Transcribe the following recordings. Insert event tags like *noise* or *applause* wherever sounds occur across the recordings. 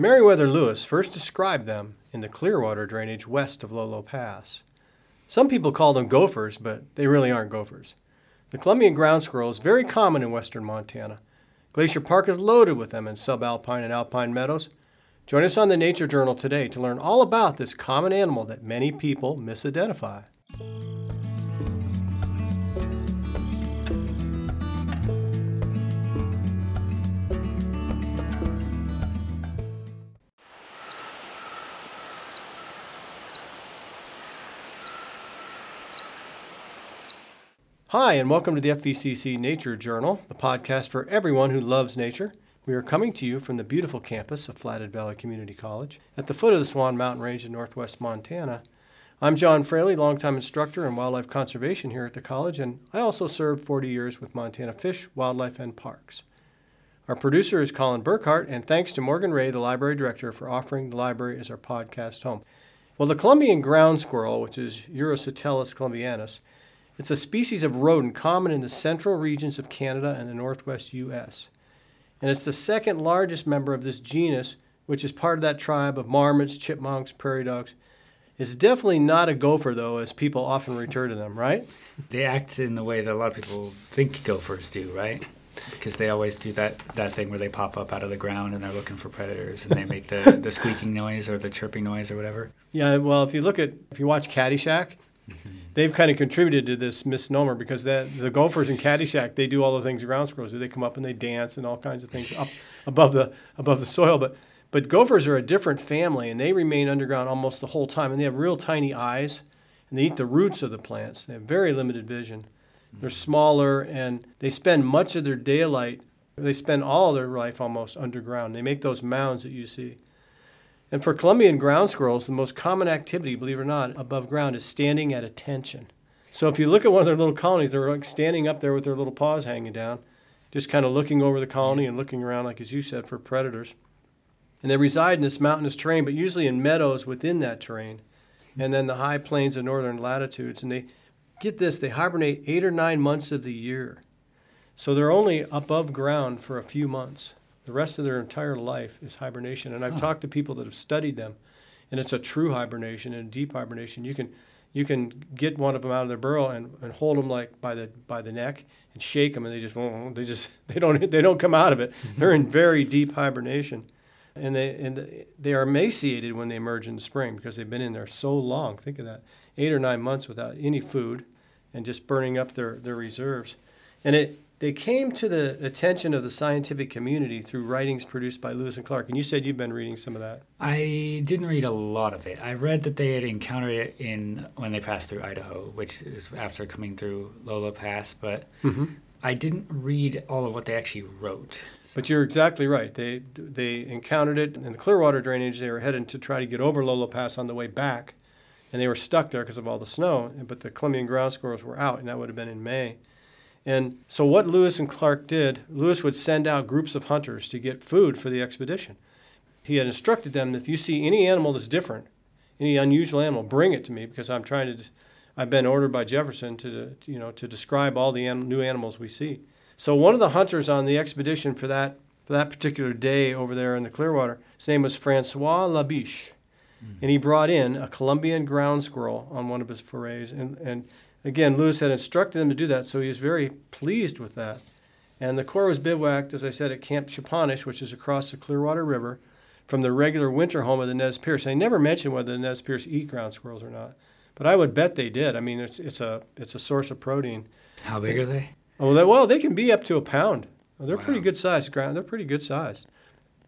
Meriwether Lewis first described them in the Clearwater drainage west of Lolo Pass. Some people call them gophers, but they really aren't gophers. The Columbian ground squirrel is very common in western Montana. Glacier Park is loaded with them in subalpine and alpine meadows. Join us on the Nature Journal today to learn all about this common animal that many people misidentify. Hi, and welcome to the FVCC Nature Journal, the podcast for everyone who loves nature. We are coming to you from the beautiful campus of Flathead Valley Community College at the foot of the Swan Mountain Range in northwest Montana. I'm John Fraley, longtime instructor in wildlife conservation here at the college, and I also served 40 years with Montana Fish, Wildlife, and Parks. Our producer is Colin Burkhart, and thanks to Morgan Ray, the library director, for offering the library as our podcast home. Well, the Columbian ground squirrel, which is Urocitellus columbianus, it's a species of rodent common in the central regions of Canada and the northwest U.S. And it's the second largest member of this genus, which is part of that tribe of marmots, chipmunks, prairie dogs. It's definitely not a gopher, though, as people often refer to them, right? They act in the way that a lot of people think gophers do, right? Because they always do that, that thing where they pop up out of the ground and they're looking for predators and they make the, the squeaking noise or the chirping noise or whatever. Yeah, well, if you look at, if you watch Caddyshack, Mm-hmm. they've kind of contributed to this misnomer because that the gophers in Caddyshack they do all the things ground squirrels do. They come up and they dance and all kinds of things up *laughs* above the above the soil. But but gophers are a different family and they remain underground almost the whole time and they have real tiny eyes and they eat the roots of the plants. They have very limited vision. They're mm-hmm. smaller and they spend much of their daylight. They spend all their life almost underground. They make those mounds that you see. And for Columbian ground squirrels, the most common activity, believe it or not, above ground is standing at attention. So if you look at one of their little colonies, they're like standing up there with their little paws hanging down, just kind of looking over the colony and looking around, like as you said, for predators. And they reside in this mountainous terrain, but usually in meadows within that terrain, and then the high plains of northern latitudes. And they get this, they hibernate eight or nine months of the year. So they're only above ground for a few months. The rest of their entire life is hibernation. And I've Huh. talked to people that have studied them, and it's a true hibernation and deep hibernation. You can you can get one of them out of their burrow and, and hold them like by the by the neck and shake them, and they just won't. They just *laughs* they don't they don't come out of it. Mm-hmm. They're in very deep hibernation, and they and they are emaciated when they emerge in the spring because they've been in there so long. Think of that, eight or nine months without any food, and just burning up their their reserves, and it. They came to the attention of the scientific community through writings produced by Lewis and Clark. And you said you've been reading some of that. I didn't read a lot of it. I read that they had encountered it in when they passed through Idaho, which is after coming through Lolo Pass, but Mm-hmm. I didn't read all of what they actually wrote. But you're exactly right. They they encountered it in the Clearwater drainage. They were heading to try to get over Lolo Pass on the way back, and they were stuck there because of all the snow. But the Columbian ground squirrels were out, and that would have been in May. And so what Lewis and Clark did, Lewis would send out groups of hunters to get food for the expedition. He had instructed them that if you see any animal that's different, any unusual animal, bring it to me because I'm trying to. I've been ordered by Jefferson to you know to describe all the anim- new animals we see. So one of the hunters on the expedition for that for that particular day over there in the Clearwater, his name was Francois Labiche, hmm. and he brought in a Columbian ground squirrel on one of his forays. And and again, Lewis had instructed them to do that, so he was very pleased with that. And the Corps was bivouacked, as I said, at Camp Chopunnish, which is across the Clearwater River, from the regular winter home of the Nez Perce. They never mentioned whether the Nez Perce eat ground squirrels or not, but I would bet they did. I mean, it's it's a it's a source of protein. How big are they? Oh, they, well, they can be up to a pound. They're pretty good size. Ground, they're pretty good size.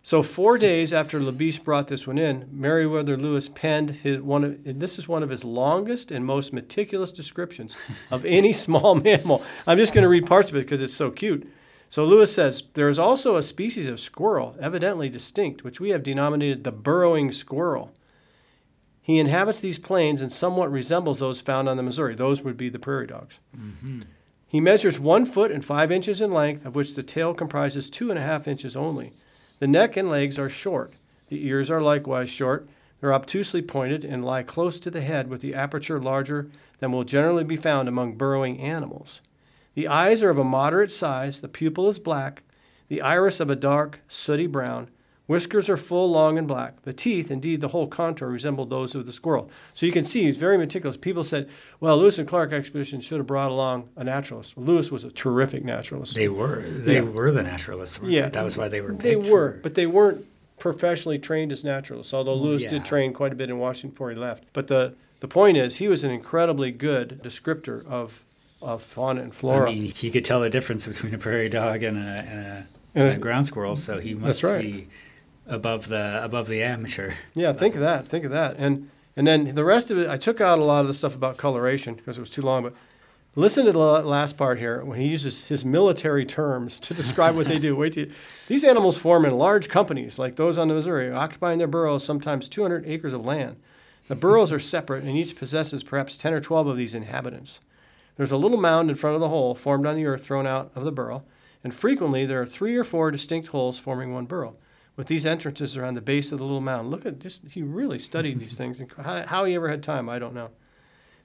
So four days after Labiche brought this one in, Meriwether Lewis penned his one. Of, and this is one of his longest and most meticulous descriptions of *laughs* any small mammal. I'm just going to read parts of it because it's so cute. So Lewis says there is also a species of squirrel, evidently distinct, which we have denominated the burrowing squirrel. He inhabits these plains and somewhat resembles those found on the Missouri. Those would be the prairie dogs. Mm-hmm. He measures one foot and five inches in length, of which the tail comprises two and a half inches only. The neck and legs are short. The ears are likewise short. They're obtusely pointed and lie close to the head, with the aperture larger than will generally be found among burrowing animals. The eyes are of a moderate size. The pupil is black. The iris of a dark, sooty brown, Whiskers are full, long, and black. The teeth, indeed the whole contour, resembled those of the squirrel. So you can see he's very meticulous. People said, well, Lewis and Clark expedition should have brought along a naturalist. Lewis was a terrific naturalist. They were. They Yeah. were the naturalists. Yeah. they? That was why they were. They were, for- but they weren't professionally trained as naturalists, although mm, Lewis yeah. did train quite a bit in Washington before he left. But the, the point is, he was an incredibly good descriptor of, of fauna and flora. I mean, he could tell the difference between a prairie dog and a, and a, And a- ground squirrel. So he must That's right. be above the above the amateur. Yeah, think of that. Think of that. And and then the rest of it, I took out a lot of the stuff about coloration because it was too long. But listen to the last part here when he uses his military terms to describe what they do. Wait till these animals form in large companies like those on the Missouri, occupying their burrows sometimes 200 acres of land. The burrows are separate, and each possesses perhaps 10 or 12 of these inhabitants. There's a little mound in front of the hole formed on the earth thrown out of the burrow, and frequently there are three or four distinct holes forming one burrow with these entrances around the base of the little mound. Look at just he really studied these *laughs* things. and How, how he ever had time, I don't know.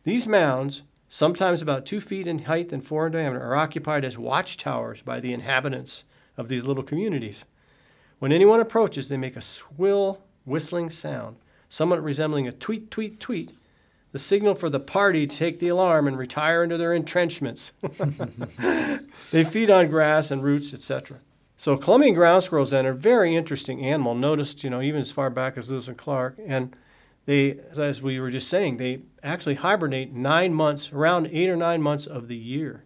These mounds, sometimes about two feet in height and four in diameter, are occupied as watchtowers by the inhabitants of these little communities. When anyone approaches, they make a swill, whistling sound, somewhat resembling a tweet, tweet, tweet. The signal for the party to take the alarm and retire into their entrenchments. *laughs* *laughs* they feed on grass and roots, etc. So Columbian ground squirrels then are a very interesting animal. Noticed, you know, even as far back as Lewis and Clark, and they, as we were just saying, they actually hibernate nine months, around eight or nine months of the year,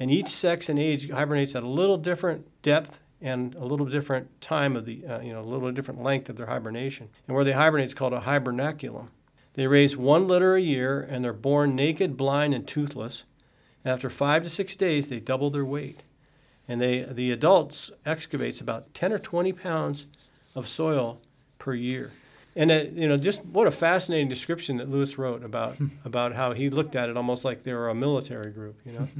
and each sex and age hibernates at a little different depth and a little different time of the, uh, you know, a little different length of their hibernation. And where they hibernate is called a hibernaculum. They raise one litter a year, and they're born naked, blind, and toothless. After five to six days, they double their weight and they the adults excavates about 10 or 20 pounds of soil per year. And it, you know just what a fascinating description that lewis wrote about *laughs* about how he looked at it almost like they were a military group you know? *laughs*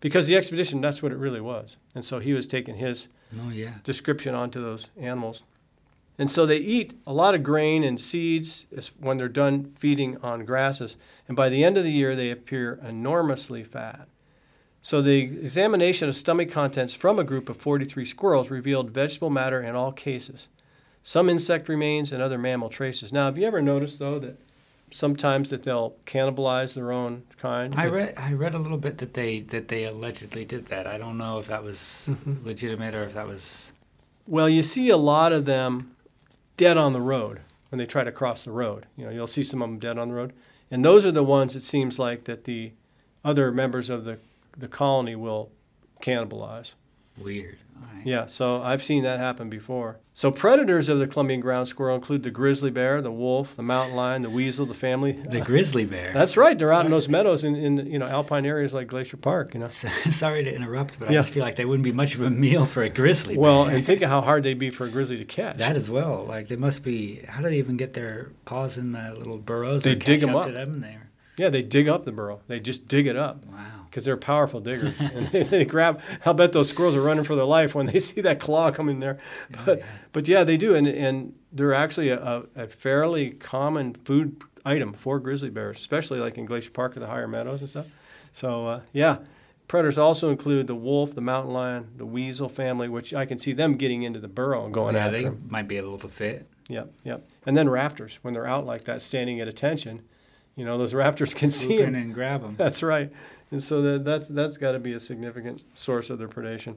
Because the expedition that's what it really was. And so he was taking his Oh yeah. description onto those animals. And so they eat a lot of grain and seeds when they're done feeding on grasses. And by the end of the year they appear enormously fat so the examination of stomach contents from a group of 43 squirrels revealed vegetable matter in all cases. Some insect remains and other mammal traces. Now, have you ever noticed though that sometimes that they'll cannibalize their own kind? I read I read a little bit that they that they allegedly did that. I don't know if that was Mm-hmm. legitimate or if that was Well, you see a lot of them dead on the road when they try to cross the road. You know, you'll see some of them dead on the road, and those are the ones it seems like that the other members of the the colony will cannibalize. weird. All right. Yeah, so I've seen that happen before. So predators of the Columbian ground squirrel include the grizzly bear, the wolf, the mountain lion, the weasel, the family. The grizzly bear. That's right. They're out in those meadows in, in you know alpine areas like Glacier Park. You know. *laughs* Sorry to interrupt, but I just feel like they wouldn't be much of a meal for a grizzly Well, bear. and think of how hard they'd be for a grizzly to catch. that as well. Like they must be. How do they even get their paws in the little burrows? They dig them up. to them. Yeah, they dig up the burrow. They just dig it up wow. Because they're powerful diggers. *laughs* and they, they grab. I'll bet those squirrels are running for their life when they *laughs* see that claw coming there. But yeah. but yeah, they do, and and they're actually a, a fairly common food item for grizzly bears, especially like in Glacier Park or the higher meadows and stuff. So uh, yeah, predators also include the wolf, the mountain lion, the weasel family, which I can see them getting into the burrow and going yeah, after they them. might be able to fit. Yep, yep. And then raptors, when they're out like that, standing at attention, you know, those raptors can see Swoop in them. and grab them. That's right. And so that, that's that's got to be a significant source of their predation.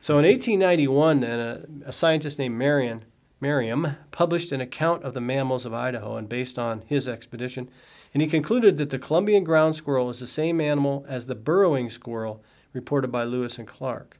So in 1891, then a, a scientist named Marion Merriam published an account of the mammals of Idaho, and based on his expedition, and he concluded that the Columbian ground squirrel is the same animal as the burrowing squirrel reported by Lewis and Clark.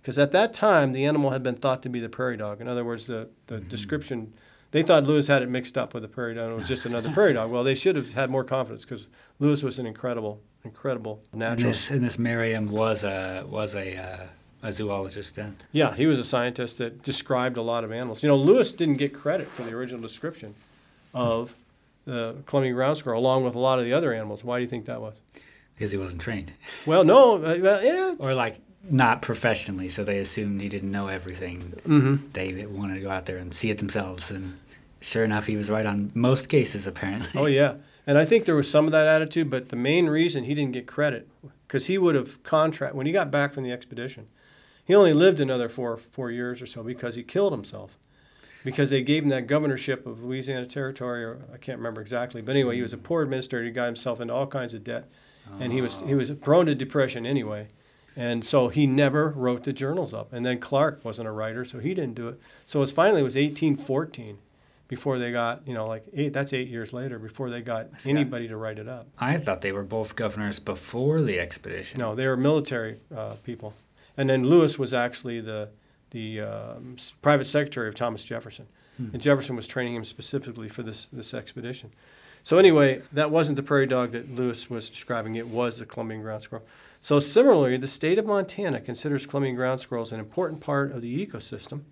Because at that time, the animal had been thought to be the prairie dog. In other words, the, the mm-hmm. description, they thought Lewis had it mixed up with the prairie dog. It was just another prairie dog. Well, they should have had more confidence because Lewis was an incredible, incredible And naturalist. this, and this Merriam was a was a uh, a zoologist then. Yeah, he was a scientist that described a lot of animals. You know, Lewis didn't get credit for the original description of the Columbian ground squirrel, along with a lot of the other animals. Why do you think that was? because he wasn't trained, Well, no, uh, well, yeah. or like not professionally, so they assumed he didn't know everything. Mm-hmm. They wanted to go out there and see it themselves, and sure enough, he was right on most cases apparently. Oh yeah, and I think there was some of that attitude, but the main reason he didn't get credit because he would have contract when he got back from the expedition. He only lived another four four years or so because he killed himself. because they gave him that governorship of Louisiana Territory, or I can't remember exactly. But anyway, he was a mm. poor administrator. He got himself into all kinds of debt, and he was he oh. was prone to depression anyway. And so he never wrote the journals up. And then Clark wasn't a writer, so he didn't do it. So it was finally it was 1814 before they got, you know, like eight, that's eight years later before they got anybody to write it up. I thought they were both governors before the expedition. No, they were military uh, people. And then Lewis was actually the, the um, private secretary of Thomas Jefferson. Hmm. And Jefferson was training him specifically for this, this expedition. So anyway, that wasn't the prairie dog that Lewis was describing. It was the Columbian ground squirrel. So similarly, the state of Montana considers Columbian ground squirrels an important part of the ecosystem,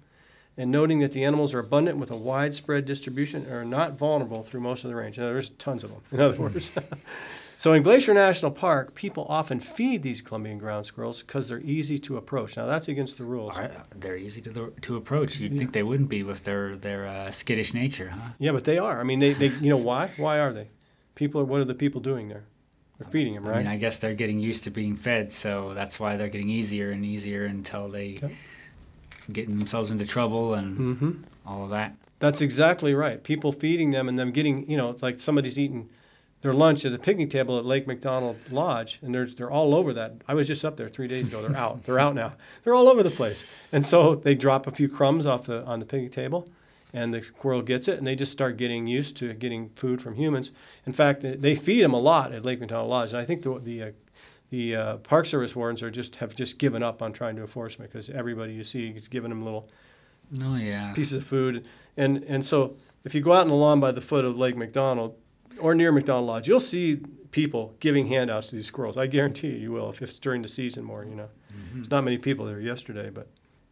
and noting that the animals are abundant with a widespread distribution and are not vulnerable through most of the range. Now, there's tons of them, in other words. *laughs* so in Glacier National Park, people often feed these Columbian ground squirrels because they're easy to approach. Now, that's against the rules. Are- They're easy to to approach. You'd think they wouldn't be with their their uh, skittish nature, huh? Yeah, but they are. I mean, they, they you know why? Why are they? People are, what are the people doing there? They're feeding them, I right? mean, I guess they're getting used to being fed, so that's why they're getting easier and easier until they Okay. Getting themselves into trouble and mm-hmm. all of that. That's exactly right. People feeding them and them getting, you know, it's like somebody's eating their lunch at the picnic table at Lake McDonald Lodge, and there's they're all over that. I was just up there three days ago. They're out. They're out now. They're all over the place. And so they drop a few crumbs off the on the picnic table, and the squirrel gets it, and they just start getting used to getting food from humans. In fact, they- feed them a lot at Lake McDonald Lodge, and I think the the uh, the uh, Park Service wardens are just have just given up on trying to enforce it because everybody you see is giving them little Oh yeah. pieces of food. And and so if you go out on the lawn by the foot of Lake McDonald or near McDonald Lodge, you'll see people giving handouts to these squirrels. I guarantee you, you will if it's during the season more. You know, Mhm. there's not many people there yesterday, but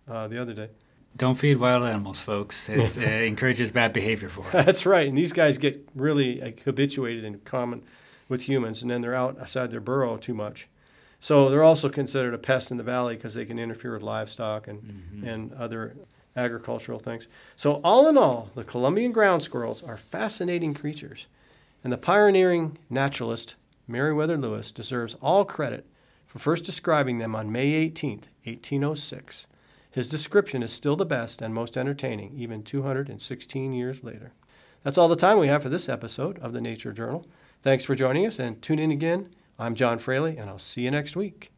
uh, the other day. Don't feed wild animals, folks. It, it *laughs* encourages bad behavior for them. That's right. And these guys get really like, habituated and common with humans, and then they're out outside their burrow too much. So they're also considered a pest in the valley because they can interfere with livestock and Mhm. and other agricultural things. So, all in all, the Columbian ground squirrels are fascinating creatures, and the pioneering naturalist Meriwether Lewis deserves all credit for first describing them on May 18th, 1806. His description is still the best and most entertaining, even 216 years later. That's all the time we have for this episode of the Nature Journal. Thanks for joining us and tune in again. I'm John Fraley, and I'll see you next week.